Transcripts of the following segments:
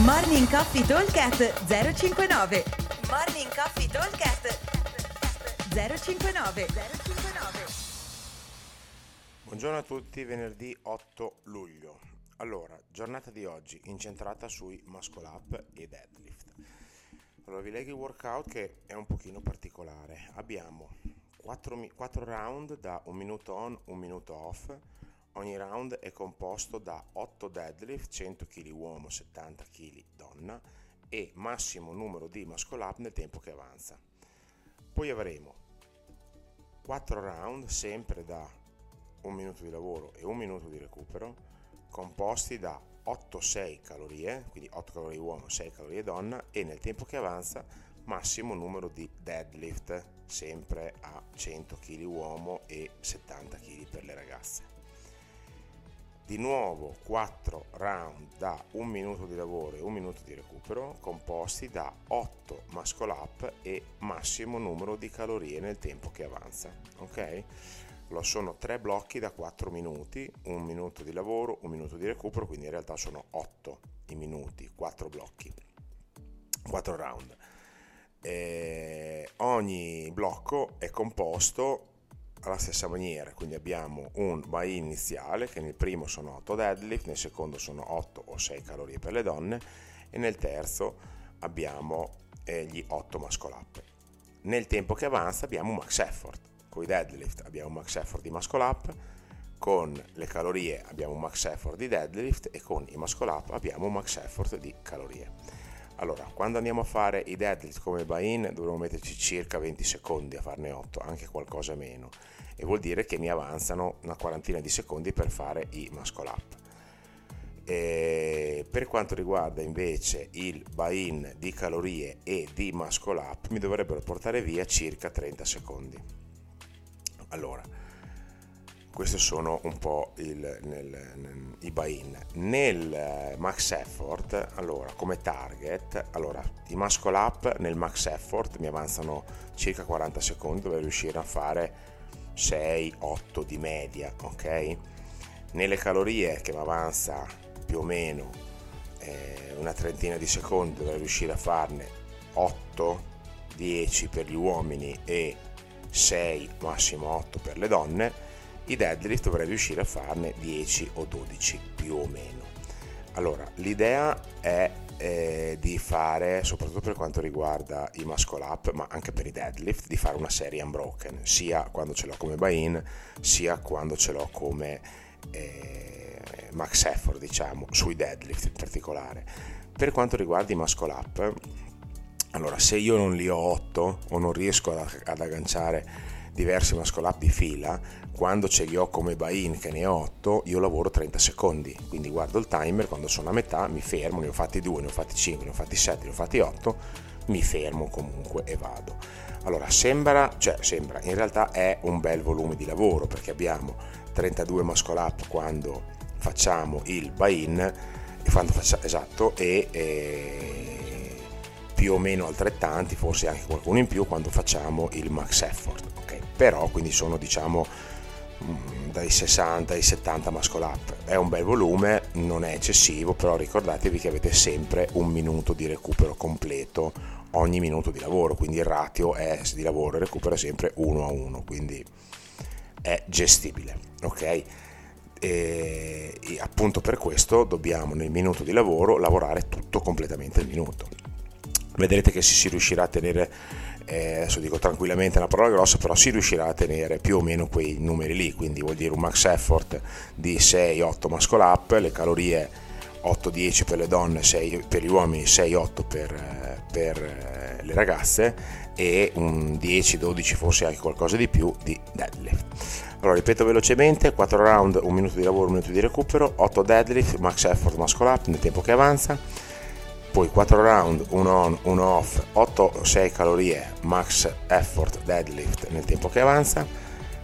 Morning Coffee Talkcast 059 Morning Coffee Talkcast 059 059 Buongiorno a tutti, venerdì 8 luglio. Allora, giornata di oggi incentrata sui muscle up e deadlift. Allora, vi leggo il workout che è un pochino particolare. Abbiamo 4, 4 round da un minuto on, un minuto off. Ogni round è composto da 8 deadlift, 100 kg uomo, 70 kg donna e massimo numero di muscle up nel tempo che avanza. Poi avremo 4 round sempre da un minuto di lavoro e un minuto di recupero, composti da 8-6 calorie, quindi 8 calorie uomo, 6 calorie donna e nel tempo che avanza massimo numero di deadlift, sempre a 100 kg uomo e 70 kg per le ragazze. Di nuovo 4 round da un minuto di lavoro e un minuto di recupero, composti da 8 muscle up e massimo numero di calorie nel tempo che avanza. Ok? Allora, sono tre blocchi da 4 minuti, un minuto di lavoro, un minuto di recupero, quindi in realtà sono 8 i minuti, 4 blocchi, 4 round. E ogni blocco è composto alla stessa maniera, quindi abbiamo un buy-in iniziale che nel primo sono 8 deadlift, nel secondo sono 8 o 6 calorie per le donne e nel terzo abbiamo eh, gli 8 muscle up. Nel tempo che avanza abbiamo un max effort, con i deadlift abbiamo un max effort di muscle up, con le calorie abbiamo un max effort di deadlift e con i muscle up abbiamo un max effort di calorie. Allora, quando andiamo a fare i deadlift come buy-in dovremo metterci circa 20 secondi a farne 8, anche qualcosa meno, e vuol dire che mi avanzano una quarantina di secondi per fare i muscle up. E per quanto riguarda invece il buy-in di calorie e di muscle up mi dovrebbero portare via circa 30 secondi. Allora, questi sono un po' il, nel, nel, i buy-in. Nel eh, max effort, allora, come target, allora, i muscle up nel max effort mi avanzano circa 40 secondi, dovrei riuscire a fare 6-8 di media, ok? Nelle calorie che mi avanza più o meno eh, una trentina di secondi, dovrei riuscire a farne 8, 10 per gli uomini e 6, massimo 8 per le donne i deadlift dovrei riuscire a farne 10 o 12 più o meno. Allora, l'idea è eh, di fare, soprattutto per quanto riguarda i muscle up, ma anche per i deadlift, di fare una serie unbroken, sia quando ce l'ho come buy-in, sia quando ce l'ho come eh, max effort, diciamo, sui deadlift in particolare. Per quanto riguarda i muscle up, allora se io non li ho 8 o non riesco ad, ad agganciare diversi muscle up di fila, quando ce li ho come buy-in che ne ho 8, io lavoro 30 secondi, quindi guardo il timer, quando sono a metà mi fermo, ne ho fatti 2, ne ho fatti 5, ne ho fatti 7, ne ho fatti 8, mi fermo comunque e vado. Allora sembra, cioè sembra, in realtà è un bel volume di lavoro perché abbiamo 32 muscle up quando facciamo il buy-in, quando facciamo, esatto, e, e più o meno altrettanti, forse anche qualcuno in più quando facciamo il max effort però quindi sono diciamo mm, dai 60 ai 70 muscle up è un bel volume non è eccessivo però ricordatevi che avete sempre un minuto di recupero completo ogni minuto di lavoro quindi il ratio è di lavoro e recupero sempre 1 a 1 quindi è gestibile ok? E appunto per questo dobbiamo nel minuto di lavoro lavorare tutto completamente il minuto vedrete che se si riuscirà a tenere eh, adesso dico tranquillamente una parola grossa, però si riuscirà a tenere più o meno quei numeri lì, quindi vuol dire un max effort di 6-8 muscle up, le calorie 8-10 per le donne, 6 per gli uomini, 6-8 per, per eh, le ragazze e un 10-12 forse anche qualcosa di più di deadlift. Allora ripeto velocemente, 4 round, un minuto di lavoro, un minuto di recupero, 8 deadlift, max effort muscle up nel tempo che avanza, poi 4 round, 1 on, 1 off, 8-6 calorie, max effort deadlift nel tempo che avanza,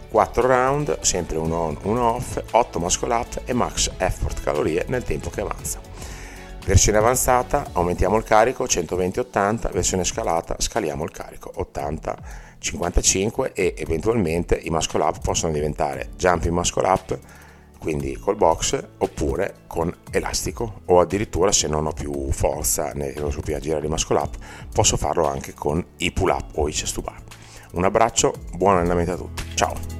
4 round, sempre 1 on, 1 off, 8 muscle up e max effort calorie nel tempo che avanza. Versione avanzata, aumentiamo il carico 120-80, versione scalata, scaliamo il carico 80-55 e eventualmente i muscle up possono diventare jumping muscle up quindi col box oppure con elastico o addirittura se non ho più forza né non so più agire di muscle up posso farlo anche con i pull up o i chest to bar. Un abbraccio buon allenamento a tutti. Ciao.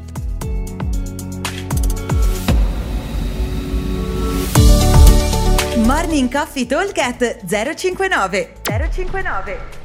Morning Coffee Talk 059 059